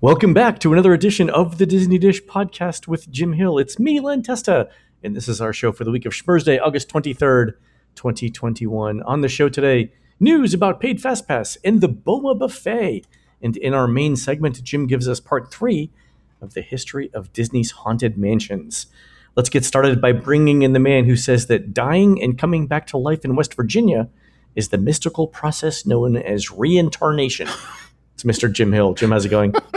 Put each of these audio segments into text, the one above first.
Welcome back to another edition of the Disney Dish podcast with Jim Hill. It's me, Len Testa, and this is our show for the week of Schmersday, August 23rd, 2021. On the show today, news about paid FastPass and the Boma Buffet. And in our main segment, Jim gives us part three of the history of Disney's haunted mansions. Let's get started by bringing in the man who says that dying and coming back to life in West Virginia is the mystical process known as reincarnation. It's Mr. Jim Hill. Jim, how's it going? Oh,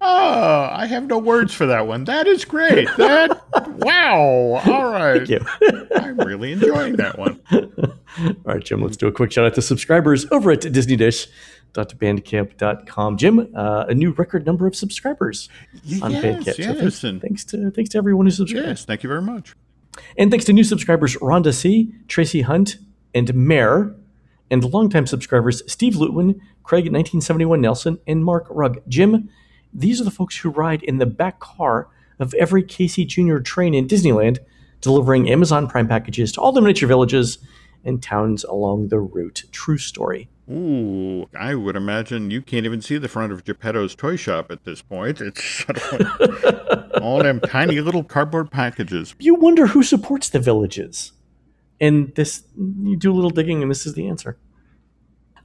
I have no words for that one. That is great. That wow. All right. Thank you. I'm really enjoying that one. All right, Jim, let's do a quick shout out to subscribers over at Disney Dish. disneydish.bandcamp.com. Jim, uh, a new record number of subscribers on yes, Bandcamp. So yes, thanks, thanks to thanks to everyone who subscribed. yes. Thank you very much. And thanks to new subscribers Rhonda C, Tracy Hunt, and Mare, and longtime subscribers Steve Lutwin, Craig 1971 Nelson, and Mark Rugg. Jim, these are the folks who ride in the back car of every Casey Jr. train in Disneyland, delivering Amazon Prime packages to all the miniature villages and towns along the route. True story. Ooh, I would imagine you can't even see the front of Geppetto's toy shop at this point. It's sort of like all them tiny little cardboard packages. You wonder who supports the villages. And this, you do a little digging, and this is the answer.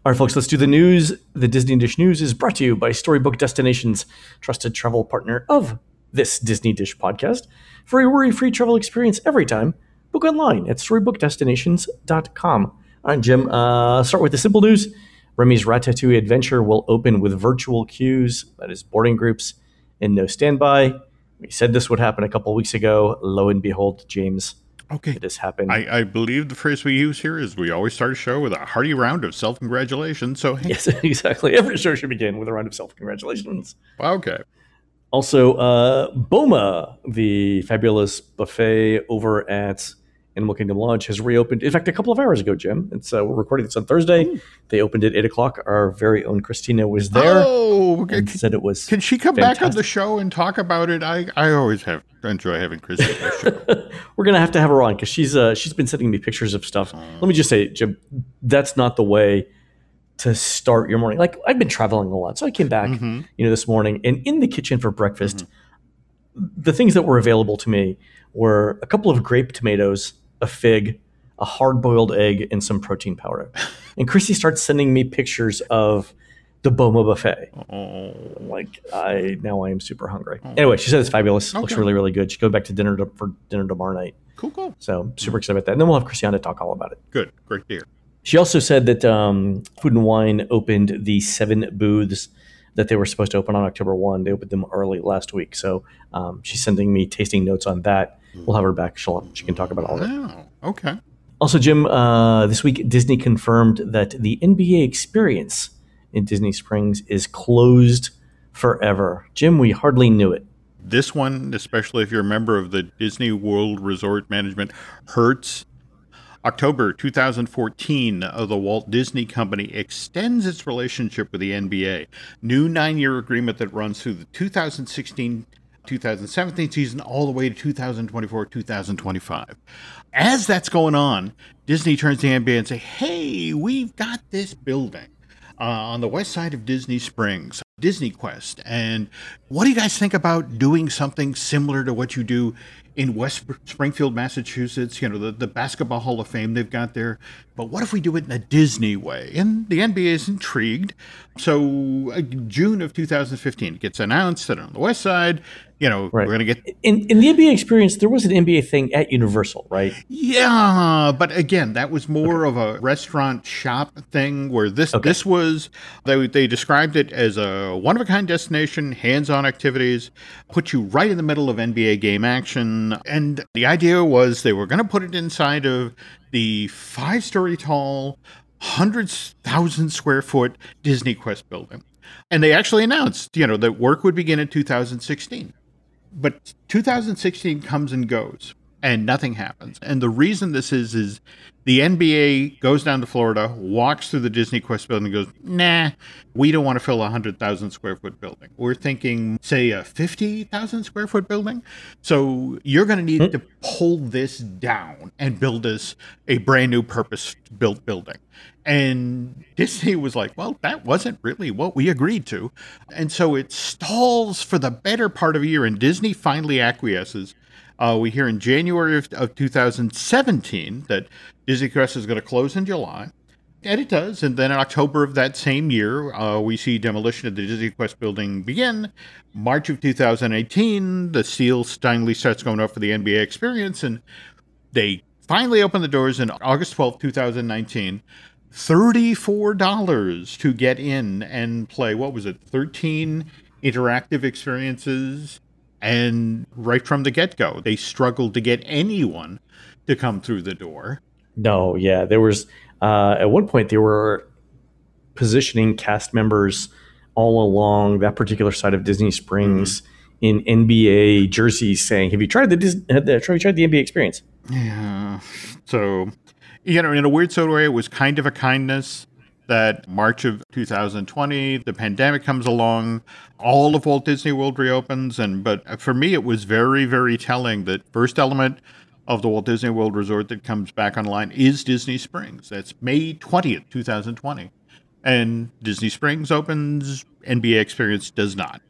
All right, folks, let's do the news. The Disney Dish News is brought to you by Storybook Destinations, trusted travel partner of this Disney Dish podcast. For a worry free travel experience every time, book online at storybookdestinations.com. All right, Jim, uh, start with the simple news. Remy's Ratatouille Adventure will open with virtual queues, that is, boarding groups, and no standby. We said this would happen a couple weeks ago. Lo and behold, James, Okay. it has happened. I, I believe the phrase we use here is we always start a show with a hearty round of self congratulations. So, hey, yes, exactly. Every show should begin with a round of self congratulations. okay. Also, uh, Boma, the fabulous buffet over at Animal Kingdom Lodge, has reopened. In fact, a couple of hours ago, Jim. It's uh, we're recording this on Thursday. They opened at eight o'clock. Our very own Christina was there Oh, and can, said it was. can she come back on the show and talk about it? I, I always have enjoy having Christina. on the show. we're gonna have to have her on because she's uh, she's been sending me pictures of stuff. Let me just say, Jim, that's not the way to start your morning. Like I've been traveling a lot, so I came back, Mhm. you know, this morning, and in the kitchen for breakfast, the things that were available to me were a couple of grape tomatoes, a fig, a hard-boiled egg, and some protein powder. and Christy starts sending me pictures of the Boma buffet. Oh, Like I now I am super hungry. Anyway, she said it's fabulous. Looks really really good. She's going back to dinner to, for dinner tomorrow night. cool, cool. So super excited about that. And then we'll have Christiana talk all about it. Good. Great to hear. She also said that um, Food and Wine opened the seven booths that they were supposed to open on October 1. They opened them early last week. So um, she's sending me tasting notes on that. We'll have her back. She'll, she can talk about all of it. Oh, okay. Also, Jim, uh, this week Disney confirmed that the NBA experience in Disney Springs is closed forever. Jim, we hardly knew it. This one, especially if you're a member of the Disney World Resort Management, hurts. October 2014, uh, the Walt Disney Company extends its relationship with the NBA. New nine year agreement that runs through the 2016 2017 season all the way to 2024 2025. As that's going on, Disney turns to NBA and say, hey, we've got this building uh, on the west side of Disney Springs, Disney Quest. And what do you guys think about doing something similar to what you do in West Springfield, Massachusetts? You know, the, the Basketball Hall of Fame they've got there. But what if we do it in a Disney way? And the NBA is intrigued. So, uh, June of 2015, it gets announced that on the west side, you know, Right. we're going to get In, in the NBA experience, there was an NBA thing at Universal, right? Yeah, but again, that was more of a restaurant shop thing. Where this Okay. this was, they they described it as a one of a kind destination, hands on activities, put you right in the middle of NBA game action, and the idea was they were going to put it inside of the five story tall, hundreds thousand square foot Disney Quest building, and they actually announced, you know, that work would begin in 2016 but 2016 comes and goes and nothing happens. And the reason this is is the NBA goes down to Florida, walks through the Disney Quest building, and goes, "Nah, we don't want to fill a hundred thousand square foot building. We're thinking, say, a fifty thousand square foot building. So you're going to need hmm. to pull this down and build us a brand new purpose built building." And Disney was like, well, that wasn't really what we agreed to. And so it stalls for the better part of a year, and Disney finally acquiesces. Uh, we hear in January of, of 2017 that Disney Quest is going to close in July. And it does. And then in October of that same year, uh, we see demolition of the Disney Quest building begin. March of 2018, the seal finally starts going up for the NBA experience. And they finally open the doors in August 12, 2019. $34 to get in and play, what was it, 13 interactive experiences. And right from the get go, they struggled to get anyone to come through the door. No, yeah. There was, uh, at one point, they were positioning cast members all along that particular side of Disney Springs in NBA jerseys saying, Have you tried the, Dis- have you tried the NBA experience? Yeah. So, you know, in a weird sort of way, it was kind of a kindness that March of 2020, the pandemic comes along, all of Walt Disney World reopens, and but for me, it was very, very telling that first element of the Walt Disney World Resort that comes back online is Disney Springs. That's May 20th, 2020. And Disney Springs opens, NBA Experience does not.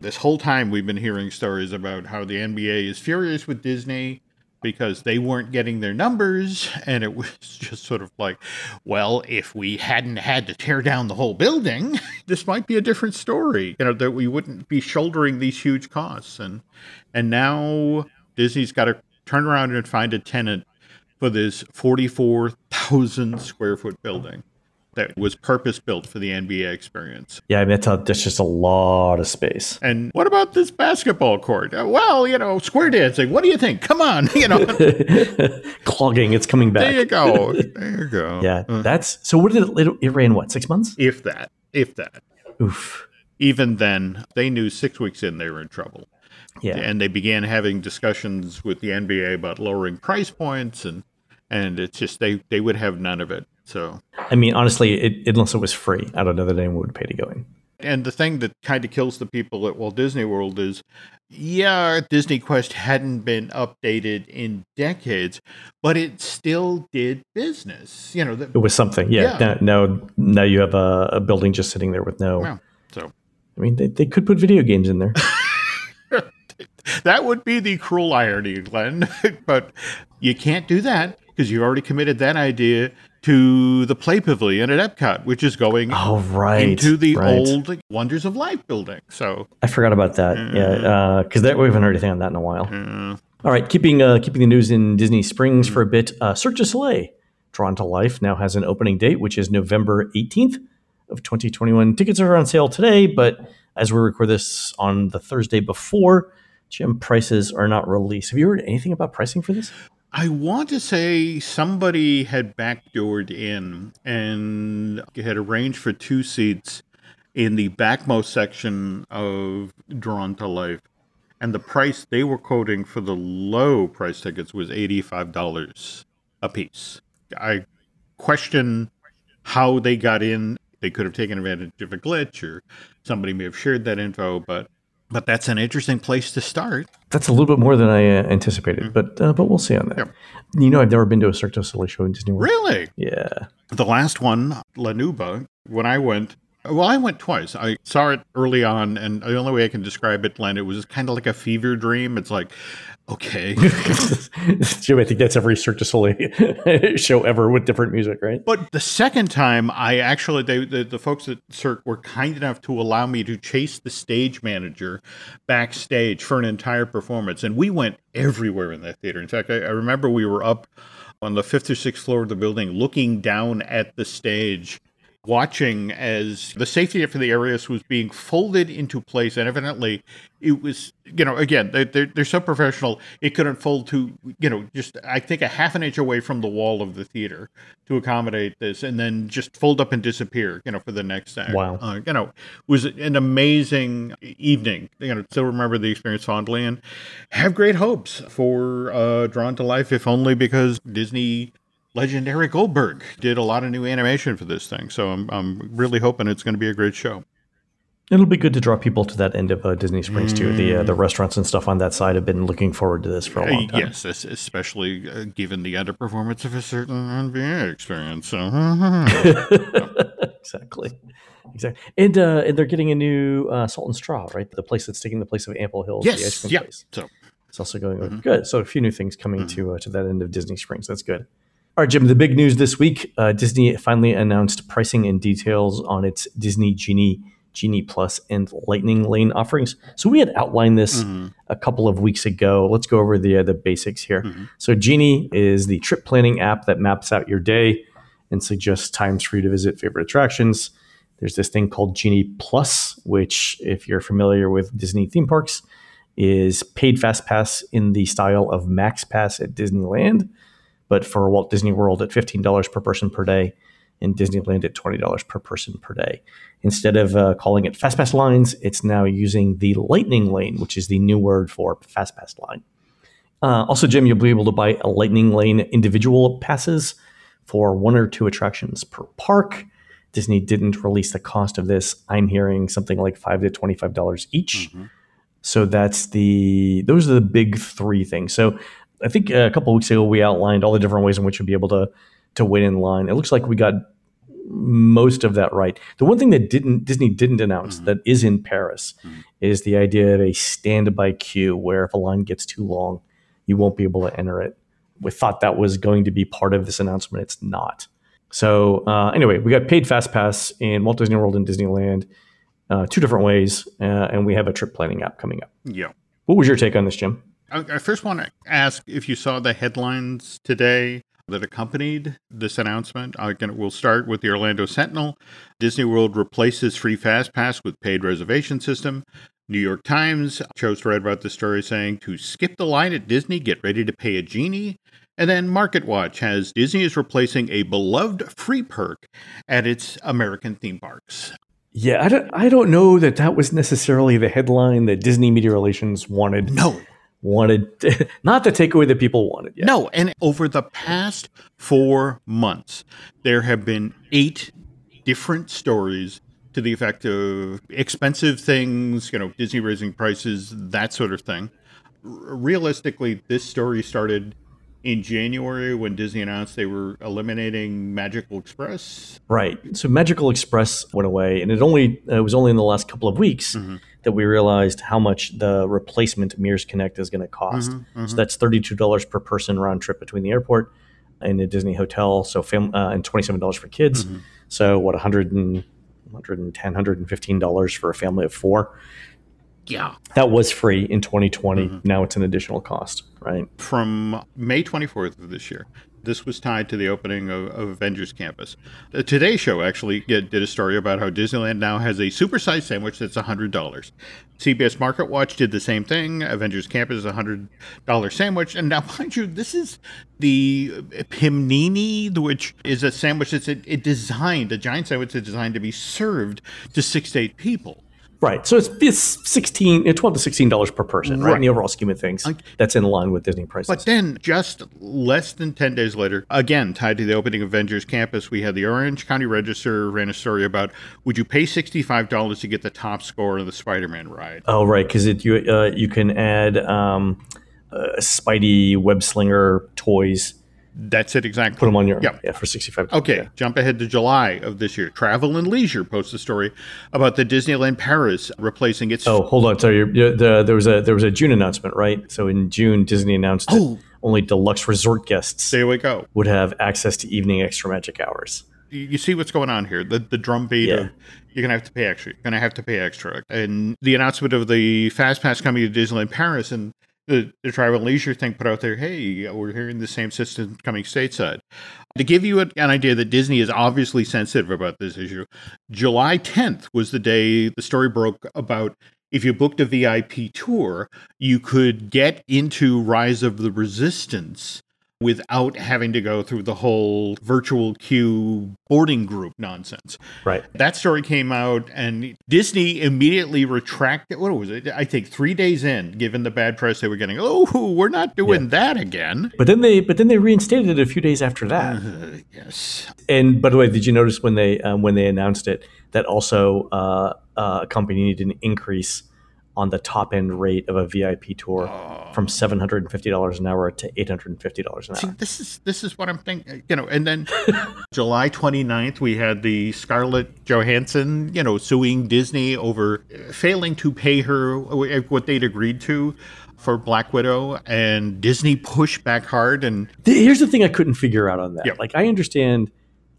This whole time we've been hearing stories about how the NBA is furious with Disney because they weren't getting their numbers and it was just sort of like well if we hadn't had to tear down the whole building this might be a different story you know that we wouldn't be shouldering these huge costs. And and now disney's got to turn around and find a tenant for this 44,000 square foot building that was purpose built for the NBA experience. Yeah, I mean, that's, a, that's just a lot of space. And what about this basketball court? Uh, well, you know, square dancing. What do you think? Come on, you know. Clogging, it's coming back. There you go. There you go. Yeah, uh, that's so. What did it? It ran what? Six months? If that. If that. Oof. Even then, they knew six weeks in they were in trouble. Yeah. And they began having discussions with the NBA about lowering price points and and it's just they they would have none of it. So, I mean, honestly, it, unless it was free, I don't know that anyone would pay to go in. And the thing that kind of kills the people at Walt Disney World is, yeah, Disney Quest hadn't been updated in decades, but it still did business. You know, the, it was something. Yeah. yeah. Now, now you have a, a, building just sitting there with no. Yeah. So, I mean, they, they could put video games in there. that would be the cruel irony, Len. but you can't do that because you already committed that idea to the Play Pavilion at Epcot, which is going oh, right, into the right. old Wonders of Life building. So I forgot about that. Uh, yeah, because uh, we haven't heard anything on that in a while. Uh, All right, keeping uh, keeping the news in Disney Springs for a bit. Uh, Cirque du Soleil, drawn to life, now has an opening date, which is November eighteenth of 2021. Tickets are on sale today, but as we record this on the Thursday before, Jim, prices are not released. Have you heard anything about pricing for this? I want to say somebody had backdoored in and had arranged for two seats in the backmost section of Drawn to Life. And the price they were quoting for the low price tickets was $85 a piece. I question how they got in. They could have taken advantage of a glitch or somebody may have shared that info, but but that's an interesting place to start. That's a little bit more than I uh, anticipated, mm-hmm. but uh, but we'll see on that. Yep. You know, I've never been to a Cirque du Soleil show in Disney World. Really? Yeah. The last one, La Nouba, when I went, well, I went twice. I saw it early on, and the only way I can describe it, Len, it was kind of like a fever dream. It's like Okay. Jim, I think that's every Cirque du Soleil show ever with different music, right? But the second time, I actually, they, the, the folks at Cirque were kind enough to allow me to chase the stage manager backstage for an entire performance. And we went everywhere in that theater. In fact, I, I remember we were up on the fifth or sixth floor of the building looking down at the stage watching as the safety net for the areas was being folded into place, and evidently it was, you know, again, they're, they're so professional, it could unfold to, you know, just I think a half an inch away from the wall of the theater to accommodate this, and then just fold up and disappear, you know, for the next act. Wow. Uh, you know, it was an amazing evening. You know, still remember the experience fondly, and have great hopes for uh, Drawn to Life, if only because Disney legend Eric Goldberg did a lot of new animation for this thing. So I'm, I'm really hoping it's going to be a great show. It'll be good to draw people to that end of uh, Disney Springs too. The uh, the Mm. restaurants and stuff on that side have been looking forward to this for a long time. Yes, especially uh, given the underperformance of a certain NBA experience. So exactly, exactly. And uh, and they're getting a new uh, Salt and Straw, right? The place that's taking the place of Ample Hills, the ice yes, cream yeah. place. So It's also going Mhm. good. So a few new things coming Mhm. to uh, to that end of Disney Springs. That's good. All right, Jim. The big news this week: uh, Disney finally announced pricing and details on its Disney Genie, Genie Plus, and Lightning Lane offerings. So we had outlined this mhm, a couple of weeks ago. Let's go over the uh, the basics here. Mhm. So Genie is the trip planning app that maps out your day and suggests times for you to visit favorite attractions. There's this thing called Genie Plus, which, if you're familiar with Disney theme parks, is paid fast pass in the style of Max Pass at Disneyland, but for Walt Disney World at $15 per person per day, and Disneyland at $20 per person per day. Instead of uh, calling it Fastpass lines, it's now using the Lightning Lane, which is the new word for Fastpass line. Uh, also, Jim, you'll be able to buy a Lightning Lane individual passes for one or two attractions per park. Disney didn't release the cost of this. I'm hearing something like five to twenty-five dollars each. mhm. So that's the those are the big three things. So I think a couple of weeks ago we outlined all the different ways in which you'd be able to to wait in line. It looks like we got most of that right. The one thing that didn't Disney didn't announce Mhm. that is in Paris Mhm. is the idea of a standby queue where if a line gets too long, you won't be able to enter it. We thought that was going to be part of this announcement. It's not. So uh, anyway, we got paid fast pass in Walt Disney World and Disneyland, uh, two different ways, uh, and we have a trip planning app coming up. yeah. What was your take on this, Jim? I, first want to ask if you saw the headlines today that accompanied this announcement. I can, we'll start with the Orlando Sentinel. Disney World replaces free fast pass with paid reservation system. New York Times chose to write about the story saying to skip the line at Disney, get ready to pay a genie. And then Market Watch has Disney is replacing a beloved free perk at its American theme parks. Yeah, I don't, I don't know that that was necessarily the headline that Disney Media Relations wanted No, wanted not the takeaway that people wanted. Yeah. No, and over the past four months, there have been eight different stories to the effect of expensive things, you know, Disney raising prices, that sort of thing. R- realistically, this story started in January when Disney announced they were eliminating Magical Express. Right. So Magical Express went away, and it only it was only in the last couple of weeks Mhm. That we realized how much the replacement Mears Connect is going to cost. Mhm, mhm. So that's thirty two dollars per person round trip between the airport and a Disney hotel. So fam- uh, and twenty seven dollars for kids. Mhm. So what 100 110 115 dollars for a family of four. Yeah. That was free in 2020. Mhm. Now it's an additional cost, right? from May 24th of this year. This was tied to the opening of, of Avengers Campus. The Today Show actually did a story about how Disneyland now has a supersized sandwich that's $100. CBS Market Watch did the same thing. Avengers Campus is a $100 sandwich. And now, mind you, this is the Pimnini, which is a sandwich that's it designed, a giant sandwich that's designed to be served to six to eight people. Right. So it's, it's 16, uh, 12 to 16 dollars per person, right? Right. In the overall scheme of things, Like- that's in line with Disney prices. But then, just less than 10 days later, again, tied to the opening of Avengers Campus, we had the Orange County Register ran a story about would you pay $65 to get the top score of the Spider Man ride? Oh, right, because you uh, you can add um, uh, Spidey web slinger toys, That's it exactly. put them on your Yep. yeah for sixty five. Okay, jump ahead to July of this year. Travel and Leisure posts a story about the Disneyland Paris replacing its. Oh, hold on. Sorry, you're- you're- the, there was a there was a June announcement, right? So in June, Disney announced that Oh. only deluxe resort guests there we go. would have access to evening extra magic hours. you you see what's going on here. The the drumbeat Yeah. of you're gonna have to pay extra. You're gonna have to pay extra. And the announcement of the fast pass coming to Disneyland Paris and the, the Travel Leisure thing put out there, hey, we're hearing the same system coming stateside. To give you an idea that Disney is obviously sensitive about this issue, July 10th was the day the story broke about if you booked a VIP tour, you could get into Rise of the Resistance without having to go through the whole virtual queue boarding group nonsense. Right. That story came out and Disney immediately retracted what was it? I think 3 days in given the bad press they were getting. Oh, we're not doing yeah. that again. But then they but then they reinstated it a few days after that. Uh, yes. And by the way, did you notice when they um, when they announced it that also uh, uh, accompanied an increase on the top end rate of a VIP tour oh. from seven hundred and fifty dollars an hour to eight hundred and fifty dollars an hour. See, this is this is what I'm thinking. You know, and then July 29th, we had the Scarlett Johansson, you know, suing Disney over failing to pay her what they'd agreed to for Black Widow, and Disney pushed back hard. And here's the thing I couldn't figure out on that. Yep. Like, I understand.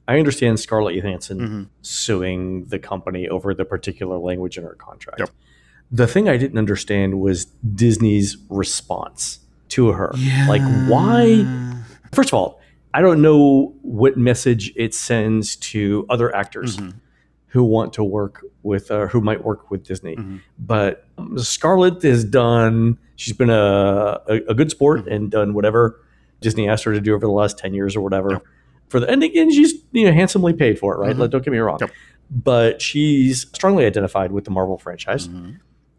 I understand Scarlett Johansson mm-hmm. suing the company over the particular language in her contract. Yep the thing I didn't understand was Disney's response to her. Yeah. Like, why? First of all, I don't know what message it sends to other actors mm-hmm. who want to work with, uh, who might work with Disney. Mm-hmm. But um, Scarlett has done, she's been a, a, a good sport mm-hmm. and done whatever Disney asked her to do over the last 10 years or whatever. Yep. For the, and again, she's you know, handsomely paid for it, right? Mm-hmm. Like, don't get me wrong. Yep. But she's strongly identified with the Marvel franchise mm-hmm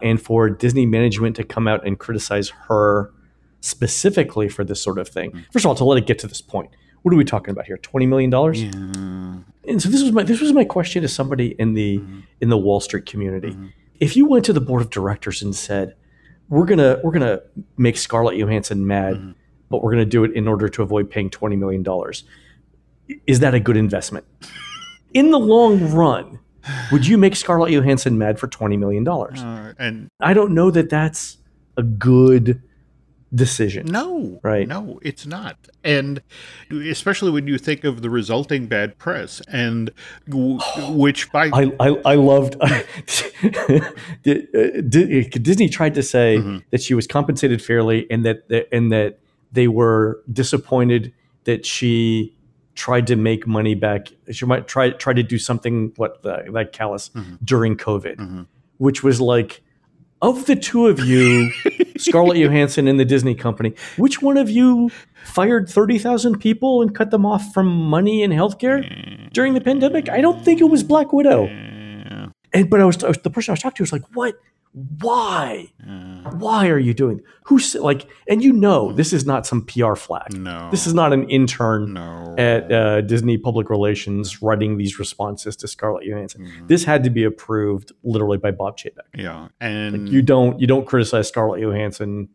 and for Disney management to come out and criticize her specifically for this sort of thing. Mm. First of all, to let it get to this point, what are we talking about here? Twenty million dollars. Yeah. And so this was my this was my question to somebody in the mm-hmm. in the Wall Street community. Mm-hmm. If you went to the board of directors and said, "We're gonna we're gonna make Scarlett Johansson mad, mm-hmm. but we're gonna do it in order to avoid paying twenty million dollars," is that a good investment? in the long run, would you make Scarlett Johansson mad for twenty million dollars? Uh, and I don't know that that's a good decision. No, right? No, it's not. And especially when you think of the resulting bad press, and w- which by I I, I loved Disney tried to say mm-hmm. that she was compensated fairly, and that and that they were disappointed that she tried to make money back. She might try try to do something what the, like callous mm-hmm. during COVID, mm-hmm. which was like of the two of you, Scarlett Johansson and the Disney company, which one of you fired thirty thousand people and cut them off from money and healthcare during the pandemic? I don't think it was Black Widow. And but I was, I was the person I was talking to was like, what? why uh, why are you doing who's like and you know this is not some pr flag no this is not an intern no. at uh, disney public relations writing these responses to scarlett johansson mm-hmm. this had to be approved literally by bob chapek yeah and like you don't you don't criticize scarlett johansson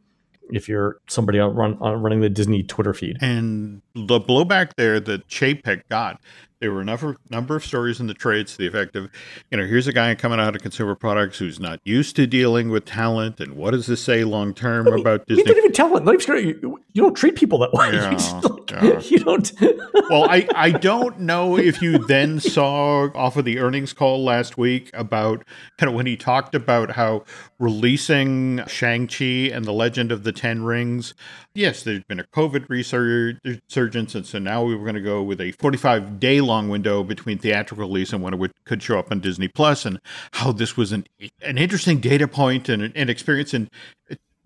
if you're somebody out run, uh, running the Disney Twitter feed. And the blowback there that Chapek got there were a number, number of stories in the trades to the effect of, you know, here's a guy coming out of consumer products who's not used to dealing with talent, and what does this say long term about Disney? You didn't even tell You, you don't treat people that way. Yeah, you, like, yeah. you, don't. well, I, I don't know if you then saw off of the earnings call last week about kind of when he talked about how releasing Shang-Chi and the Legend of the Ten Rings, yes, there's been a COVID resurgence, and so now we were going to go with a 45 day long window between theatrical release and when it would, could show up on Disney Plus, and how this was an an interesting data point and an experience. And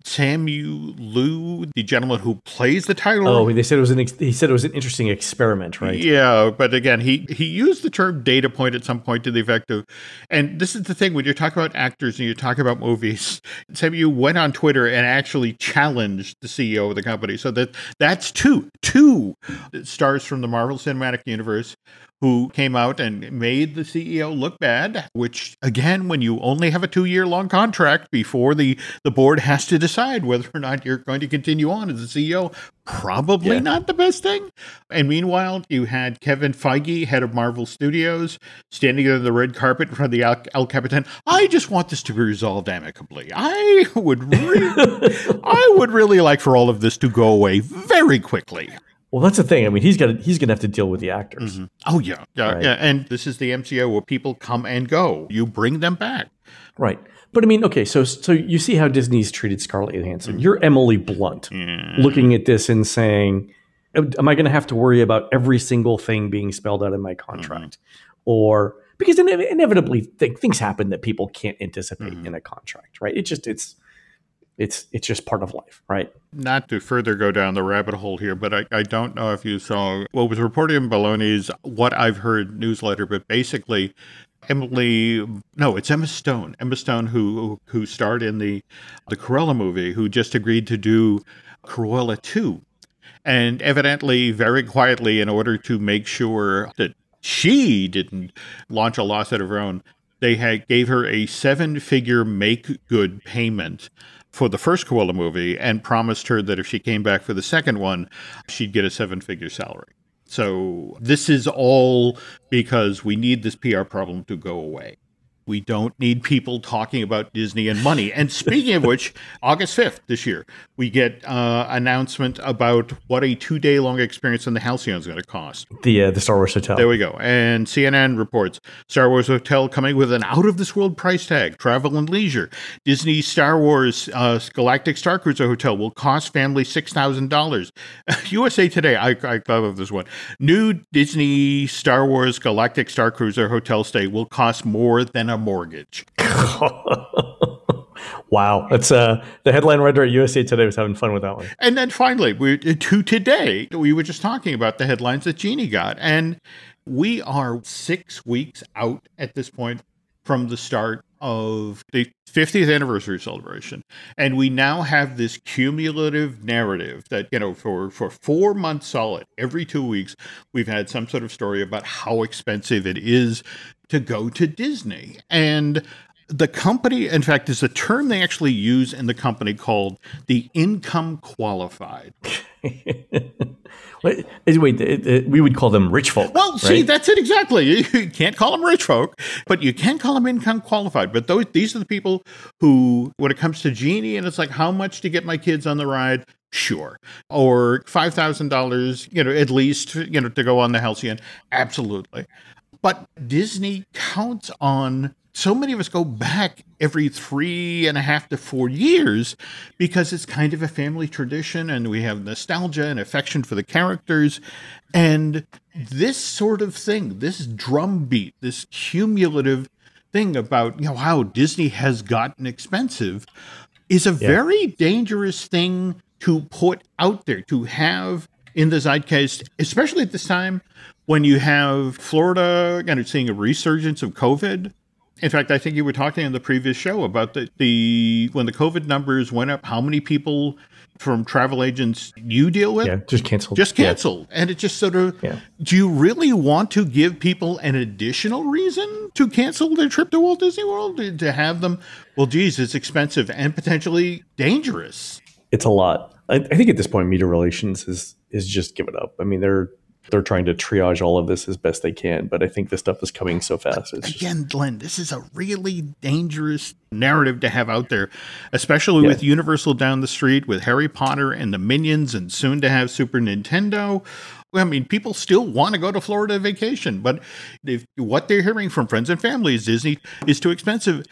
Simu Liu, the gentleman who plays the title. Oh, they said it was an ex- he said it was an interesting experiment, right? Yeah, but again, he he used the term data point at some point to the effect of, and this is the thing when you talk about actors and you talk about movies. Samu went on Twitter and actually challenged the CEO of the company. So that that's two two stars from the Marvel Cinematic Universe who came out and made the CEO look bad, which again, when you only have a two year long contract before the, the board has to decide whether or not you're going to continue on as the CEO, probably yeah. not the best thing. And meanwhile, you had Kevin Feige, head of Marvel Studios, standing on the red carpet in front of the El, El Capitan. I just want this to be resolved amicably. I would really, I would really like for all of this to go away very quickly. Well, that's the thing. I mean, he's got he's going to have to deal with the actors. Mm-hmm. Oh yeah, yeah, right? yeah. And this is the MCU where people come and go. You bring them back, right? But I mean, okay, so so you see how Disney's treated Scarlett Johansson. You're Emily Blunt, Yeah. looking at this and saying, "Am I going to have to worry about every single thing being spelled out in my contract?" Or because ine- inevitably th- things happen that people can't anticipate Mhm. in a contract, right? It just it's it's it's just part of life, right? Not to further go down the rabbit hole here, but I, I don't know if you saw what was reported in Belloni's What I've Heard newsletter, but basically Emily, no, it's Emma Stone. Emma Stone, who who starred in the the Cruella movie, who just agreed to do Cruella two, and evidently, very quietly, in order to make sure that she didn't launch a lawsuit of her own, they had gave her a seven figure make good payment for the first Cruella movie and promised her that if she came back for the second one, she'd get a seven figure salary. So this is all because we need this PR problem to go away. We don't need people talking about Disney and money. And speaking of which, August 5th this year, we get uh, announcement about what a two day long experience in the Halcyon is going to cost. The uh, the Star Wars Hotel. There we go. And CNN reports Star Wars Hotel coming with an out of this world price tag, travel and leisure. Disney Star Wars uh, Galactic Star Cruiser Hotel will cost family $6,000. USA Today, I, I thought of this one. New Disney Star Wars Galactic Star Cruiser Hotel stay will cost more than a mortgage. wow, that's uh the headline writer at USA Today was having fun with that one. And then finally, we to today, we were just talking about the headlines that Genie got, and we are six weeks out at this point from the start of the 50th anniversary celebration, and we now have this cumulative narrative that you know for for four months solid, every two weeks, we've had some sort of story about how expensive it is to go to Disney, and the company, in fact, is a term they actually use in the company called the income qualified. wait, wait it- it- we would call them rich folk. Well, see, right? that's it exactly. You can't call them rich folk, but you can call them income qualified. But those, these are the people who, when it comes to Genie, and it's like, how much to get my kids on the ride? Sure. Or five thousand dollars, you know, at least, you know, to go on the Halcyon. Absolutely. But Disney counts on so many of us go back every three and a half to four years because it's kind of a family tradition and we have nostalgia and affection for the characters. And this sort of thing, this drumbeat, this cumulative thing about you know how Disney has gotten expensive is a very dangerous thing to put out there to have in the zeitgeist, especially at this time when you have Florida kind of seeing a resurgence of COVID. In fact, I think you were talking in the previous show about the, the when the COVID numbers went up, how many people from travel agents you deal with yeah, just canceled. just Yeah. canceled. And it just sort of, Yeah. do you really want to give people an additional reason to cancel their trip to Walt Disney World? To to have them, well, geez, it's expensive and potentially dangerous. It's a lot. I, I think at this point, media relations is is just give it up. I mean, they're they're trying to triage all of this as best they can, but I think this stuff is coming so fast. It's just, Again, Len, this is a really dangerous narrative to have out there, especially Yeah. with Universal down the street, with Harry Potter and the Minions, and soon to have Super Nintendo. I mean, people still want to go to Florida vacation, but if what they're hearing from friends and family is Disney is too expensive,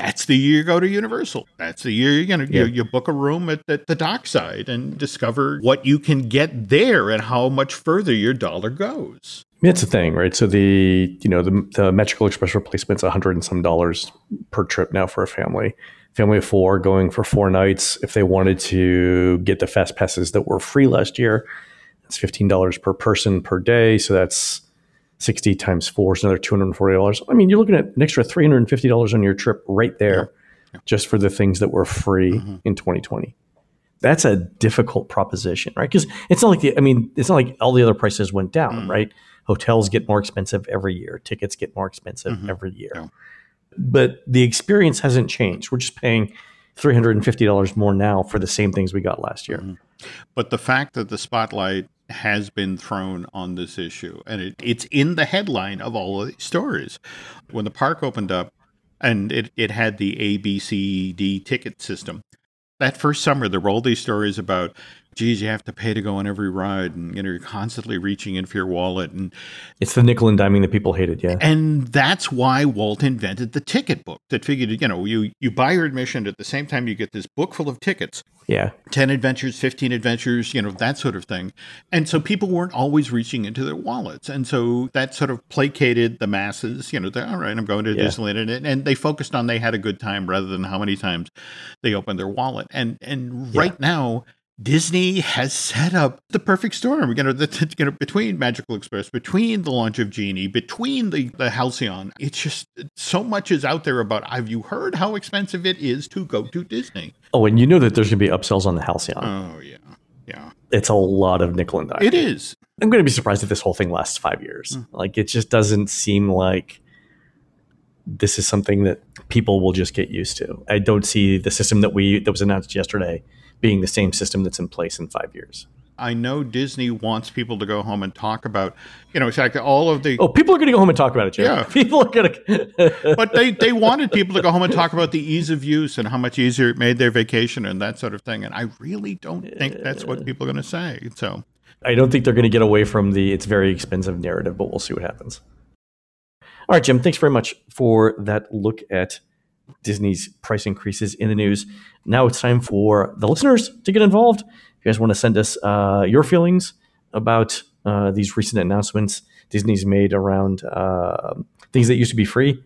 that's the year you go to Universal. That's the year you know Yeah. you, you book a room at, at the dockside and discover what you can get there and how much further your dollar goes. It's a thing, right? So the you know the the Magical Express replacement's a hundred and some dollars per trip now for a family. Family of four going for four nights. If they wanted to get the fast passes that were free last year, it's fifteen dollars per person per day. So that's sixty times four is another two hundred and forty dollars. I mean, you're looking at an extra three hundred and fifty dollars on your trip right there, just for the things that were free mm-hmm. in 2020. That's a difficult proposition, right? Because it's not like the, I mean, it's not like all the other prices went down, mm-hmm. right? Hotels get more expensive every year. Tickets get more expensive mm-hmm. every year. Yeah. But the experience hasn't changed. We're just paying $350 more now for the same things we got last year. But the fact that the spotlight has been thrown on this issue, and it, it's in the headline of all of these stories. When the park opened up and it, it had the A, B, C, D ticket system, that first summer, there were all these stories about geez, you have to pay to go on every ride, and you know, you're constantly reaching in for your wallet, and It's the nickel and diming that people hated. Yeah. and that's why Walt invented the ticket book. That figured, you know, you you buy your admission at the same time you get this book full of tickets, Yeah. 10 adventures, 15 adventures, you know, that sort of thing. And so people weren't always reaching into their wallets. And so that sort of placated the masses, you know, all right, I'm going to Yeah. Disneyland. And, and they focused on they had a good time rather than how many times they opened their wallet. And and Yeah. right now, Disney has set up the perfect storm. You know, the, between Magical Express, between the launch of Genie, between the the Halcyon, it's just so much is out there about. Have you heard how expensive it is to go to Disney? Oh, and you know that there's going to be upsells on the Halcyon. Oh yeah, yeah, it's a lot of nickel and dime. it is. I'm going to be surprised if this whole thing lasts five years. Mm. Like, it just doesn't seem like this is something that people will just get used to. I don't see the system that we that was announced yesterday being the same system that's in place in five years. I know Disney wants people to go home and talk about, you know, in fact, all of the. Oh, people are going to go home and talk about it, Jim. Yeah. People are going to. But they, they wanted people to go home and talk about the ease of use and how much easier it made their vacation and that sort of thing. And I really don't think that's what people are going to say. So, I don't think they're going to get away from the it's very expensive narrative, but we'll see what happens. All right, Jim, thanks very much for that look at Disney's price increases in the news. Now it's time for the listeners to get involved. If you guys want to send us uh, your feelings about uh, these recent announcements Disney's made around uh, things that used to be free,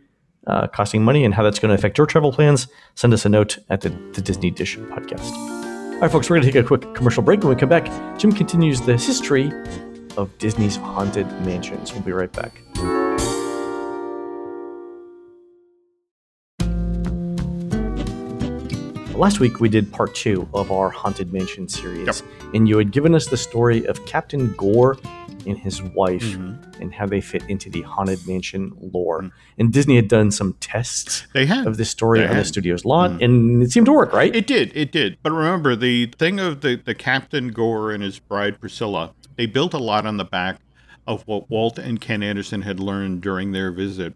uh, costing money, and how that's going to affect your travel plans, send us a note at the, the Disney Dish podcast. All right, folks, we're going to take a quick commercial break. When we come back, Jim continues the history of Disney's haunted mansions. We'll be right back. Last week, we did part two of our Haunted Mansion series, Yep. and you had given us the story of Captain Gore and his wife Mhm. and how they fit into the Haunted Mansion lore. Mm. And Disney had done some tests they had. of this story They on the studio's lot, Mm. and it seemed to work, right? It did, it did. But remember, the thing of the, the Captain Gore and his bride Priscilla, they built a lot on the back of what Walt and Ken Anderson had learned during their visit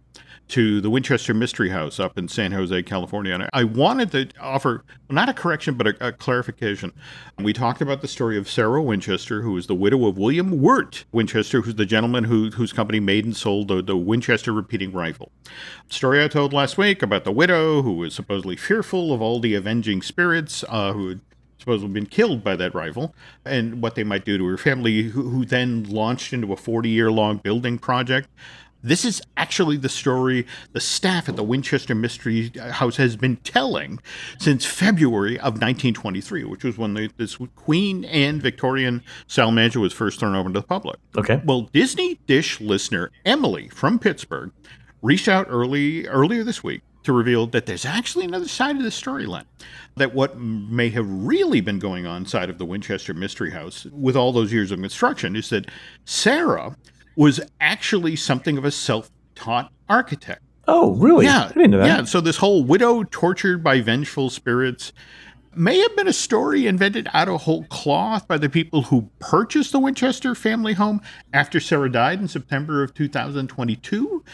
to the Winchester Mystery House up in San Jose, California. And I- wanted to offer not a correction, but a, a clarification. We talked about the story of Sarah Winchester, who was the widow of William Wirt Winchester, who's the gentleman who, whose company made and sold the, the Winchester repeating rifle. Story I told last week about the widow who was supposedly fearful of all the avenging spirits uh, who had supposedly been killed by that rifle and what they might do to her family, who, who then launched into a 40 year long building project. This is actually the story the staff at the Winchester Mystery House has been telling since February of 1923, which was when the, this Queen Anne Victorian Salamander was first thrown open to the public. Okay. Well, Disney Dish listener Emily from Pittsburgh reached out early earlier this week to reveal that there's actually another side of the storyline. That what may have really been going on inside of the Winchester Mystery House with all those years of construction is that Sarah was actually something of a self-taught architect. Oh, really? Yeah, I didn't know that. Yeah, so this whole widow tortured by vengeful spirits may have been a story invented out of whole cloth by the people who purchased the Winchester family home after Sarah died in September of 2022,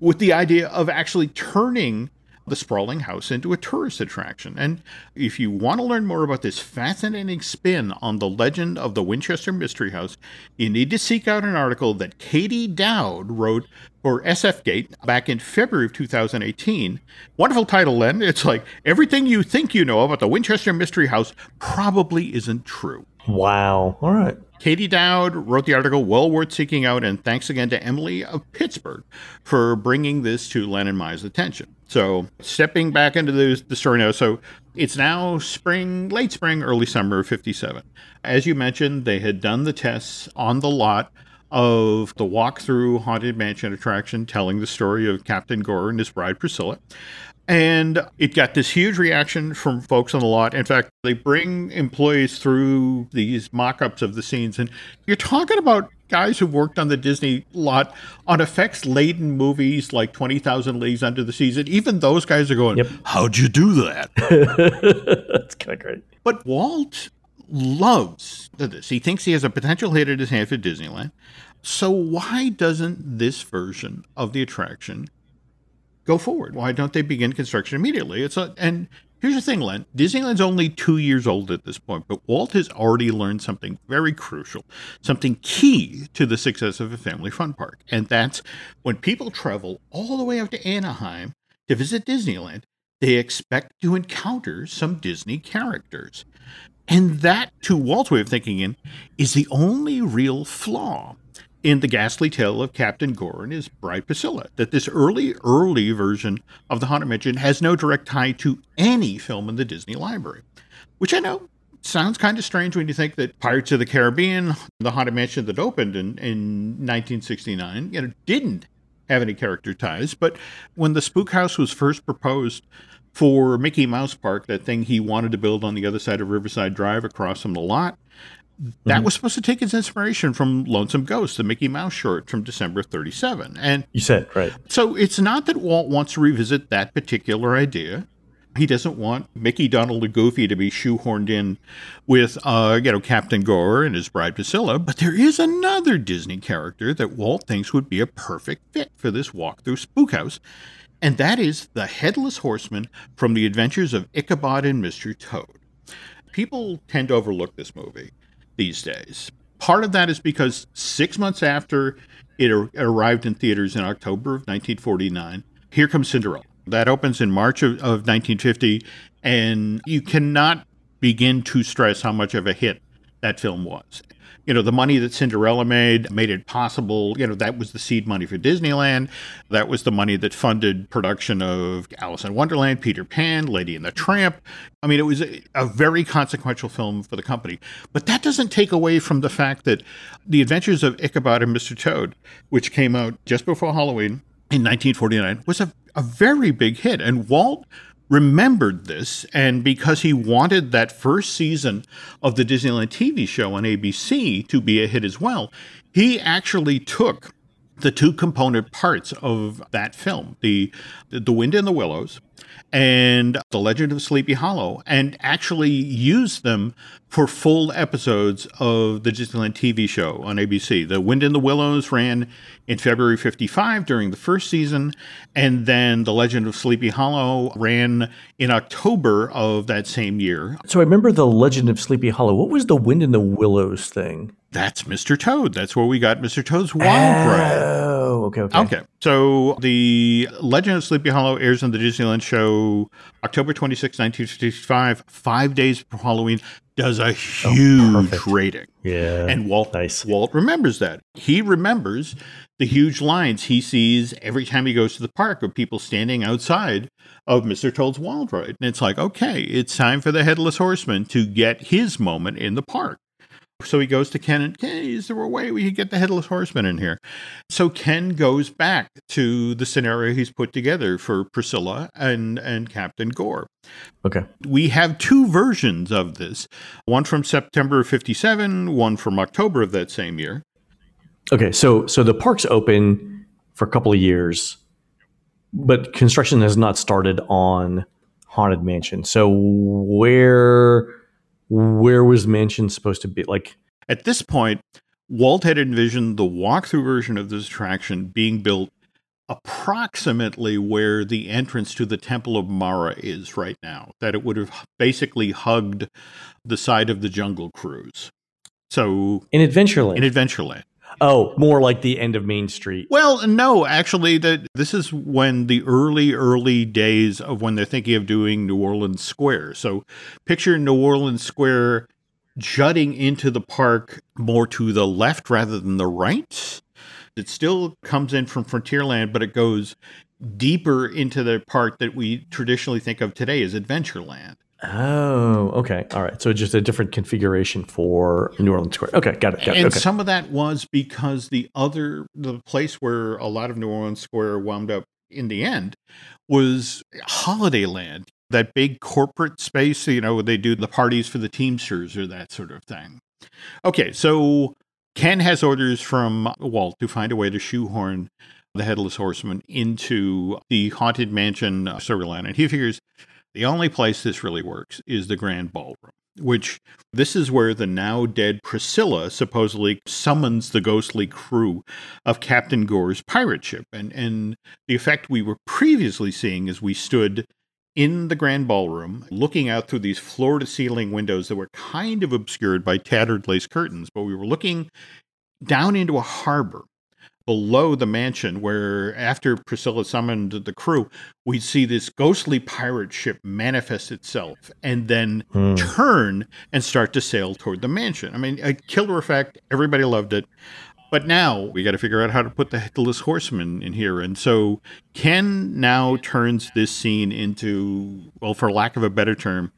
with the idea of actually turning the sprawling house into a tourist attraction. And if you want to learn more about this fascinating spin on the legend of the Winchester Mystery House, you need to seek out an article that Katie Dowd wrote for SFGate back in February of 2018. Wonderful title, Len. It's like everything you think you know about the Winchester Mystery House probably isn't true. Wow. All right. Katie Dowd wrote the article, well worth seeking out, and thanks again to Emily of Pittsburgh for bringing this to Len and Mai's attention. So, stepping back into the, the story now, so it's now spring, late spring, early summer of 57. As you mentioned, they had done the tests on the lot of the walk-through Haunted Mansion attraction telling the story of Captain Gore and his bride Priscilla. And it got this huge reaction from folks on the lot. In fact, they bring employees through these mock ups of the scenes. And you're talking about guys who worked on the Disney lot on effects laden movies like 20,000 Leagues Under the. And even those guys are going, Yep. How'd you do that? That's kind of great. But Walt loves this. He thinks he has a potential hit at his hand for Disneyland. So why doesn't this version of the attraction go forward? Why don't they begin construction immediately? It's a, and Here's the thing, Len. Disneyland's only two years old at this point, but Walt has already learned something very crucial, something key to the success of a family fun park. And that's when people travel all the way out to Anaheim to visit Disneyland, they expect to encounter some Disney characters. And that, to Walt's way of thinking in, is the only real flaw in the ghastly tale of Captain Gore and his bride Priscilla, that this early, early version of the Haunted Mansion has no direct tie to any film in the Disney library. Which I know sounds kind of strange when you think that Pirates of the Caribbean, the Haunted Mansion that opened in, in 1969, you know, didn't have any character ties. But when the Spook House was first proposed for Mickey Mouse Park, that thing he wanted to build on the other side of Riverside Drive across from the lot, that mm-hmm. was supposed to take its inspiration from Lonesome Ghost, the Mickey Mouse short from December 37. And you said, right. So it's not that Walt wants to revisit that particular idea. He doesn't want Mickey, Donald, and Goofy to be shoehorned in with, uh, you know, Captain Gore and his bride Priscilla. But there is another Disney character that Walt thinks would be a perfect fit for this walk through Spook House, and that is the Headless Horseman from the Adventures of Ichabod and Mr. Toad. People tend to overlook this movie these days. Part of that is because six months after it arrived in theaters in October of 1949, here comes Cinderella. That opens in March of, of 1950, and you cannot begin to stress how much of a hit that film was you know, the money that Cinderella made made it possible. You know, that was the seed money for Disneyland. That was the money that funded production of Alice in Wonderland, Peter Pan, Lady and the Tramp. I mean, it was a, a very consequential film for the company. But that doesn't take away from the fact that The Adventures of Ichabod and Mr. Toad, which came out just before Halloween in 1949, was a, a very big hit. And Walt remembered this, and because he wanted that first season of the Disneyland TV show on ABC to be a hit as well, he actually took the two component parts of that film the the wind in the willows and the legend of sleepy hollow and actually used them for full episodes of the disneyland tv show on abc the wind in the willows ran in February 55 during the first season. And then The Legend of Sleepy Hollow ran in October of that same year. So I remember The Legend of Sleepy Hollow. What was the Wind in the Willows thing? That's Mr. Toad. That's where we got Mr. Toad's wild Oh, okay, okay. Okay. So the Legend of Sleepy Hollow airs on the Disneyland show October 26, 1955, five days before Halloween does a oh, huge oh, rating. Yeah. And Walt nice. Walt remembers that. He remembers the huge lines he sees every time he goes to the park of people standing outside of Mr. Toad's Wild Ride. And it's like, okay, it's time for the headless horseman to get his moment in the park. So he goes to Ken and Ken, is there a way we could get the headless horseman in here? So Ken goes back to the scenario he's put together for Priscilla and, and Captain Gore. Okay. We have two versions of this one from September of 57, one from October of that same year. Okay, so so the park's open for a couple of years, but construction has not started on Haunted Mansion. So where where was Mansion supposed to be? Like at this point, Walt had envisioned the walkthrough version of this attraction being built approximately where the entrance to the Temple of Mara is right now. That it would have basically hugged the side of the Jungle Cruise. So in Adventureland. In Adventureland. Oh, more like the end of Main Street. Well, no, actually, that this is when the early, early days of when they're thinking of doing New Orleans Square. So, picture New Orleans Square jutting into the park more to the left rather than the right. It still comes in from Frontierland, but it goes deeper into the part that we traditionally think of today as Adventureland. Oh, okay. All right. So just a different configuration for New Orleans Square. Okay, got it. Got and okay. some of that was because the other, the place where a lot of New Orleans Square wound up in the end was Holiday Land, that big corporate space, you know, they do the parties for the Teamsters or that sort of thing. Okay, so Ken has orders from Walt to find a way to shoehorn the Headless Horseman into the Haunted Mansion uh, storyline. And he figures the only place this really works is the Grand Ballroom, which this is where the now dead Priscilla supposedly summons the ghostly crew of Captain Gore's pirate ship. And, and the effect we were previously seeing as we stood in the grand ballroom, looking out through these floor to ceiling windows that were kind of obscured by tattered lace curtains, but we were looking down into a harbor below the mansion where after Priscilla summoned the crew, we'd see this ghostly pirate ship manifest itself and then Hmm. turn and start to sail toward the mansion. I mean, a killer effect. Everybody loved it. But now we got to figure out how to put the headless horseman in here. And so Ken now turns this scene into, well, for lack of a better term,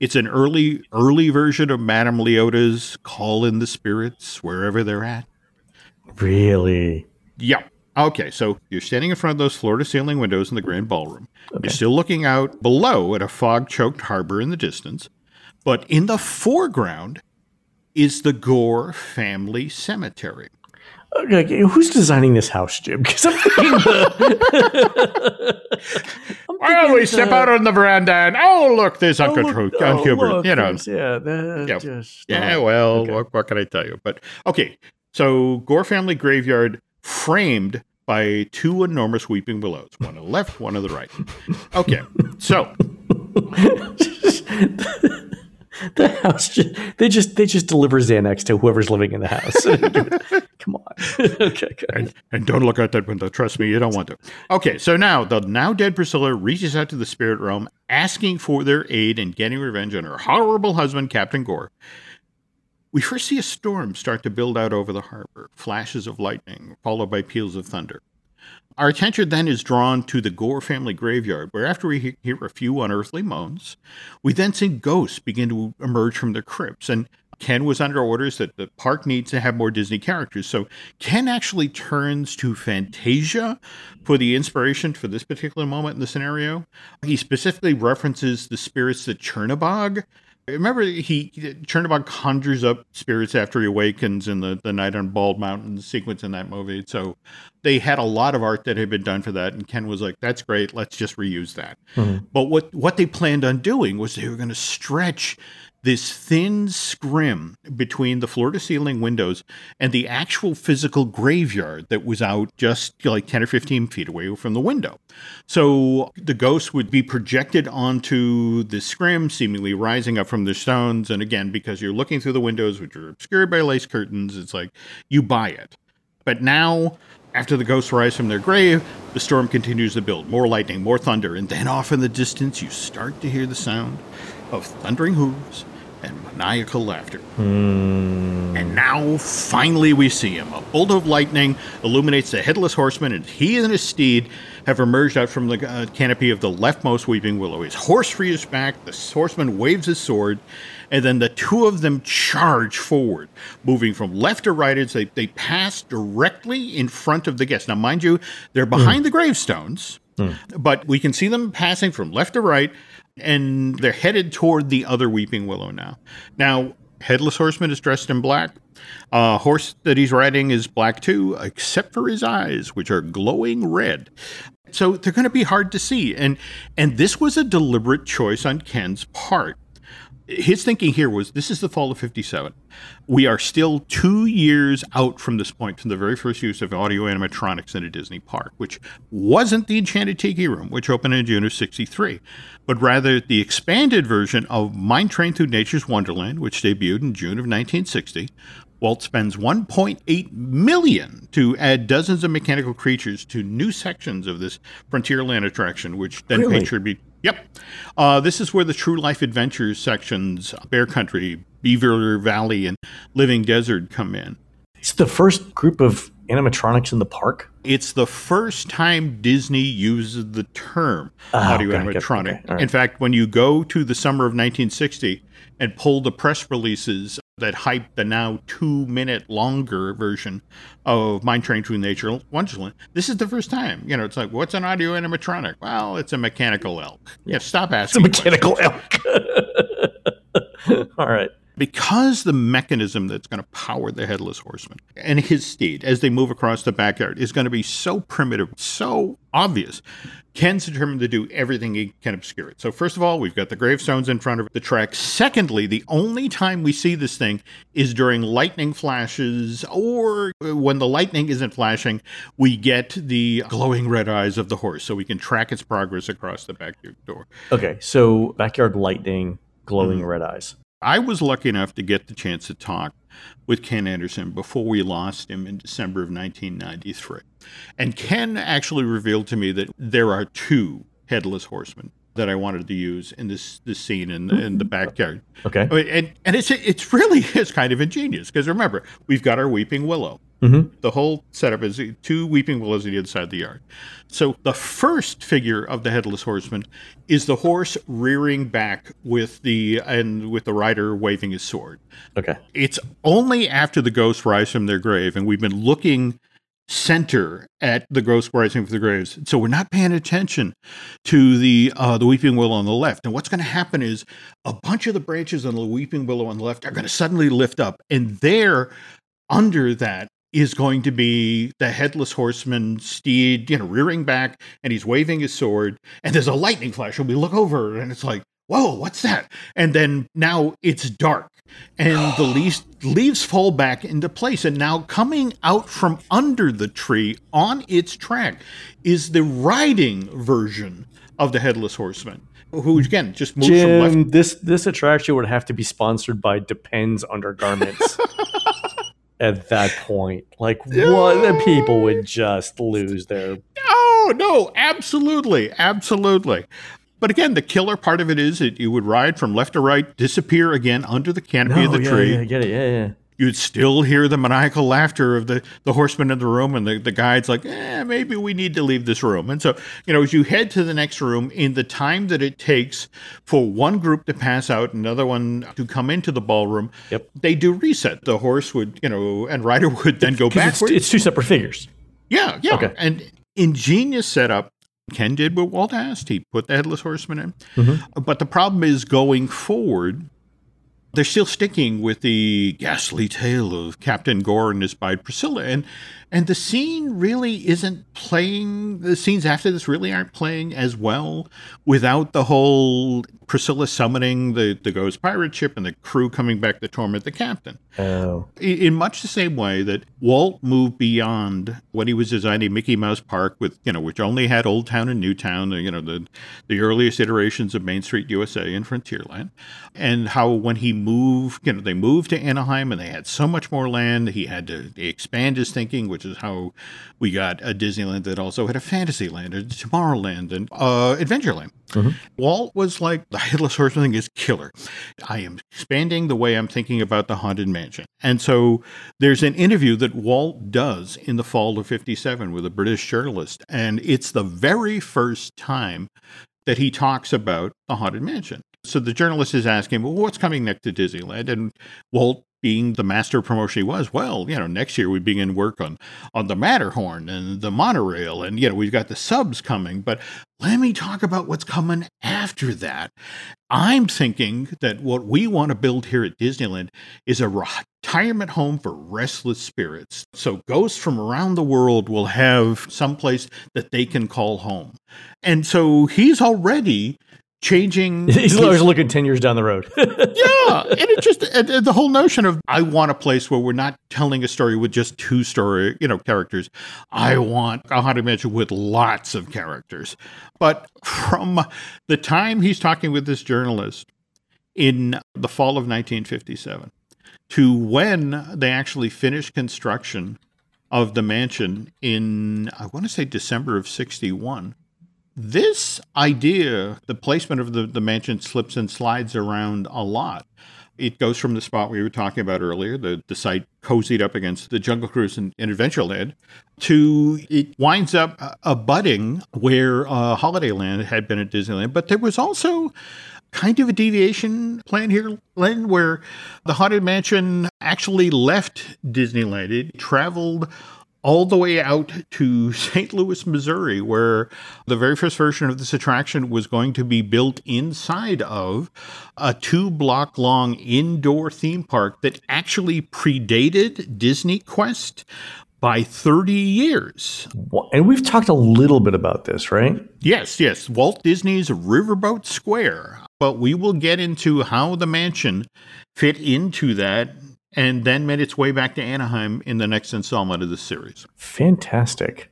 it's an early, early version of Madame Leota's call in the spirits wherever they're at. Really? Yeah. Okay, so you're standing in front of those floor to ceiling windows in the grand ballroom. You're still looking out below at a fog choked harbor in the distance. But in the foreground is the Gore family cemetery. Okay, okay, who's designing this house, Jim? Because I'm thinking the. I'm Well, thinking we step out on the veranda and oh, look, there's Oh, Uncle, look- Tru- oh, Uncle Hubert. look, you know, yeah, Yep. just. Yeah, oh, well, okay. what, what can I tell you? But okay, so Gore family graveyard framed by two enormous weeping willows, one on the left, one on the right. Okay, so the house. Just, they just they just deliver Xanax to whoever's living in the house. Come on. okay, good. and, and don't look out that window. Trust me, you don't want to. Okay, so now the now dead Priscilla reaches out to the spirit realm, asking for their aid in getting revenge on her horrible husband, Captain Gore. We first see a storm start to build out over the harbor, flashes of lightning, followed by peals of thunder. Our attention then is drawn to the Gore family graveyard, where after we hear a few unearthly moans, we then see ghosts begin to emerge from their crypts. And Ken was under orders that the park needs to have more Disney characters. So Ken actually turns to Fantasia for the inspiration for this particular moment in the scenario. He specifically references the spirits that Chernabog. Remember, he Chernabog conjures up spirits after he awakens in the, the Night on Bald Mountain sequence in that movie. So they had a lot of art that had been done for that, and Ken was like, "That's great, let's just reuse that." Mhm. But what what they planned on doing was they were going to stretch this thin scrim between the floor to ceiling windows and the actual physical graveyard that was out just like 10 or 15 feet away from the window. So the ghosts would be projected onto the scrim, seemingly rising up from the stones. And again, because you're looking through the windows, which are obscured by lace curtains, it's like you buy it. But now, after the ghosts rise from their grave, the storm continues to build. More lightning, more thunder, and then off in the distance, you start to hear the sound of thundering hooves and maniacal laughter. And now, finally, we see him. A bolt of lightning illuminates the headless horseman, and he and his steed have emerged out from the uh, canopy of the leftmost weeping willow. His horse his back, the horseman waves his sword, and then the two of them charge forward, moving from left to right as they, they pass directly in front of the guests. Now, mind you, they're behind the gravestones, but we can see them passing from left to right, and they're headed toward the other weeping willow now. Now, Headless Horseman is dressed in black. Uh, horse that he's riding is black too, except for his eyes, which are glowing red. So they're going to be hard to see, and and this was a deliberate choice on Ken's part. His thinking here was this is the fall of 57. We are still two years out from this point, from the very first use of audio animatronics in a Disney park, which wasn't the Enchanted Tiki Room, which opened in June of 63, but rather the expanded version of Mine Train Through Nature's Wonderland, which debuted in June of 1960. Walt spends 1.8 million to add dozens of mechanical creatures to new sections of this Frontierland attraction, which then Really? paid tribute. Yep, uh, this is where the True Life Adventures sections, Bear Country, Beaver Valley, and Living Desert come in. It's the first group of animatronics in the park. It's the first time Disney uses the term Oh, audio okay, animatronic. okay, all right. In fact, when you go to the summer of 1960 and pull the press releases that hyped the now two minute longer version of Mine Train Through Nature Wonderland, this is the first time. You know, it's like, what's an audio animatronic? Well, it's a mechanical elk. Yeah, stop It's a asking. mechanical elk. All right. Because the mechanism that's going to power the headless horseman and his steed as they move across the backyard is going to be so primitive, so obvious, Ken's determined to do everything he can obscure it. So, first of all, we've got the gravestones in front of the track. Secondly, the only time we see this thing is during lightning flashes, or uh, when the lightning isn't flashing, we get the glowing red eyes of the horse so we can track its progress across the backyard door. Okay, so backyard lightning, glowing mm-hmm. red eyes. I was lucky enough to get the chance to talk with Ken Anderson before we lost him in December of 1993. And Ken actually revealed to me that there are two headless horsemen that I wanted to use in this this scene in the, in the backyard. Okay. I mean, and and it's it's really is kind of ingenious because remember we've got our weeping willow. Mhm. The whole setup is two weeping willows on the other side of the yard. So the first figure of the headless horseman is the horse rearing back with the and with the rider waving his sword. Okay. It's only after the ghosts rise from their grave, and we've been looking center at the ghosts rising from the graves. So we're not paying attention to the uh, the weeping willow on the left. And what's going to happen is a bunch of the branches on the weeping willow on the left are going to suddenly lift up, and there, under that. Is going to be the headless horseman steed, you know, rearing back, and he's waving his sword, and there's a lightning flash, and we look over, and it's like, whoa, what's that? And then now it's dark and the leaves, leaves fall back into place. And now coming out from under the tree on its track is the riding version of the Headless Horseman, who again just moves from left. Jim, this this attraction would have to be sponsored by Depends Undergarments. At that point, like what the people would just lose their Oh, no, absolutely. Absolutely. But again, the killer part of it is that you would ride from left to right, disappear again under the canopy of the yeah, tree. Yeah, I get it. Yeah, yeah. you'd still hear the maniacal laughter of the, the horseman in the room, and the, the guide's like, eh, maybe we need to leave this room. And so, you know, as you head to the next room, in the time that it takes for one group to pass out, another one to come into the ballroom, Yep. they do reset. The horse would, you know, and rider would then go 'Cause it's, it's two separate figures. Yeah, yeah. Okay. And ingenious setup. Ken did what Walt asked. He put the headless horseman in. Mm-hmm. But the problem is going forward, they're still sticking with the ghastly tale of Captain Gore and his bride Priscilla. And and the scene really isn't playing the scenes after this really aren't playing as well without the whole Priscilla summoning the, the ghost pirate ship and the crew coming back to torment the captain. Oh, i- in much the same way that Walt moved beyond when he was designing Mickey Mouse Park with you know which only had Old Town and New Town you know the the earliest iterations of Main Street USA and Frontierland and how when he moved you know they moved to Anaheim and they had so much more land he had to expand his thinking which is how we got a Disneyland that also had a Fantasyland a Tomorrowland and uh, Adventureland Walt was like, the Headless Horseman thing is killer. I am expanding the way I'm thinking about the Haunted Mansion. And so there's an interview that Walt does in the fall of 57 with a British journalist. And it's the very first time that he talks about the Haunted Mansion. So the journalist is asking, well, what's coming next to Disneyland? And Walt being the master promotion he was, well, you know, next year we begin work on on the Matterhorn and the monorail, and you know, we've got the subs coming. But let me talk about what's coming after that. I'm thinking that what we want to build here at Disneyland is a retirement home for restless spirits. So ghosts from around the world will have some place that they can call home. And so he's already changing he's his- always looking ten years down the road. yeah, and it just and, and the whole notion of I want a place where we're not telling a story with just two story, you know, characters. I want a haunted mansion with lots of characters. But from the time he's talking with this journalist in the fall of 1957 to when they actually finished construction of the mansion in I want to say December of 61 this idea, the placement of the, the mansion slips and slides around a lot. It goes from the spot we were talking about earlier, the, the site cozied up against the Jungle Cruise and, and Adventureland, to it winds up uh, abutting where uh, Holidayland had been at Disneyland. But there was also kind of a deviation plan here, Len, where the Haunted Mansion actually left Disneyland. It traveled all the way out to St. Louis, Missouri, where the very first version of this attraction was going to be built inside of a two block long indoor theme park that actually predated Disney Quest. by 30 years. And we've talked a little bit about this, right? Yes, yes. Walt Disney's Riverboat Square. But we will get into how the mansion fit into that and then made its way back to Anaheim in the next installment of the series. Fantastic.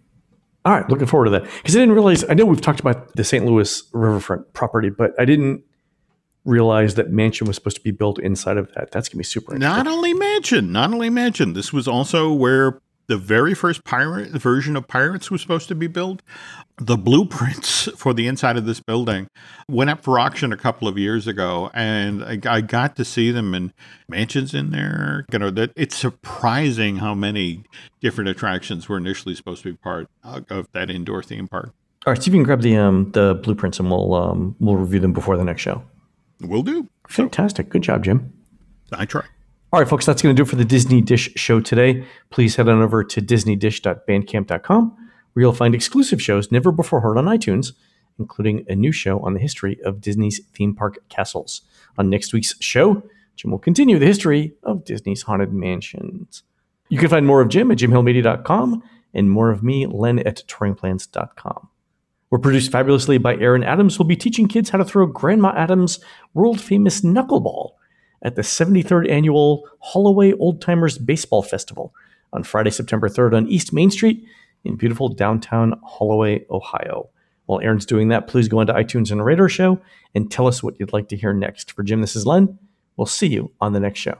All right, looking forward to that. Because I didn't realize, I know we've talked about the St. Louis riverfront property, but I didn't realize that mansion was supposed to be built inside of that. That's going to be super Not only mansion, not only mansion. This was also where the very first pirate version of Pirates was supposed to be built. The blueprints for the inside of this building went up for auction a couple of years ago, and I, I got to see them and mansions in there. You know that it's surprising how many different attractions were initially supposed to be part of that indoor theme park. All right, so you can grab the um, the blueprints and we'll um, we'll review them before the next show. We'll do. Fantastic. Good job, Jim. I try. All right, folks, that's going to do it for the Disney Dish show today. Please head on over to disneydish.bandcamp.com where you'll find exclusive shows never before heard on iTunes, including a new show on the history of Disney's theme park castles. On next week's show, Jim will continue the history of Disney's haunted mansions. You can find more of Jim at jimhillmedia.com and more of me, Len, at touringplans.com. We're produced fabulously by Aaron Adams, who'll be teaching kids how to throw Grandma Adams' world famous knuckleball at the 73rd annual Holloway Old Timers Baseball Festival on Friday, September 3rd on East Main Street in beautiful downtown Holloway, Ohio. While Aaron's doing that, please go into iTunes and Radar show and tell us what you'd like to hear next. For Jim, this is Len. We'll see you on the next show.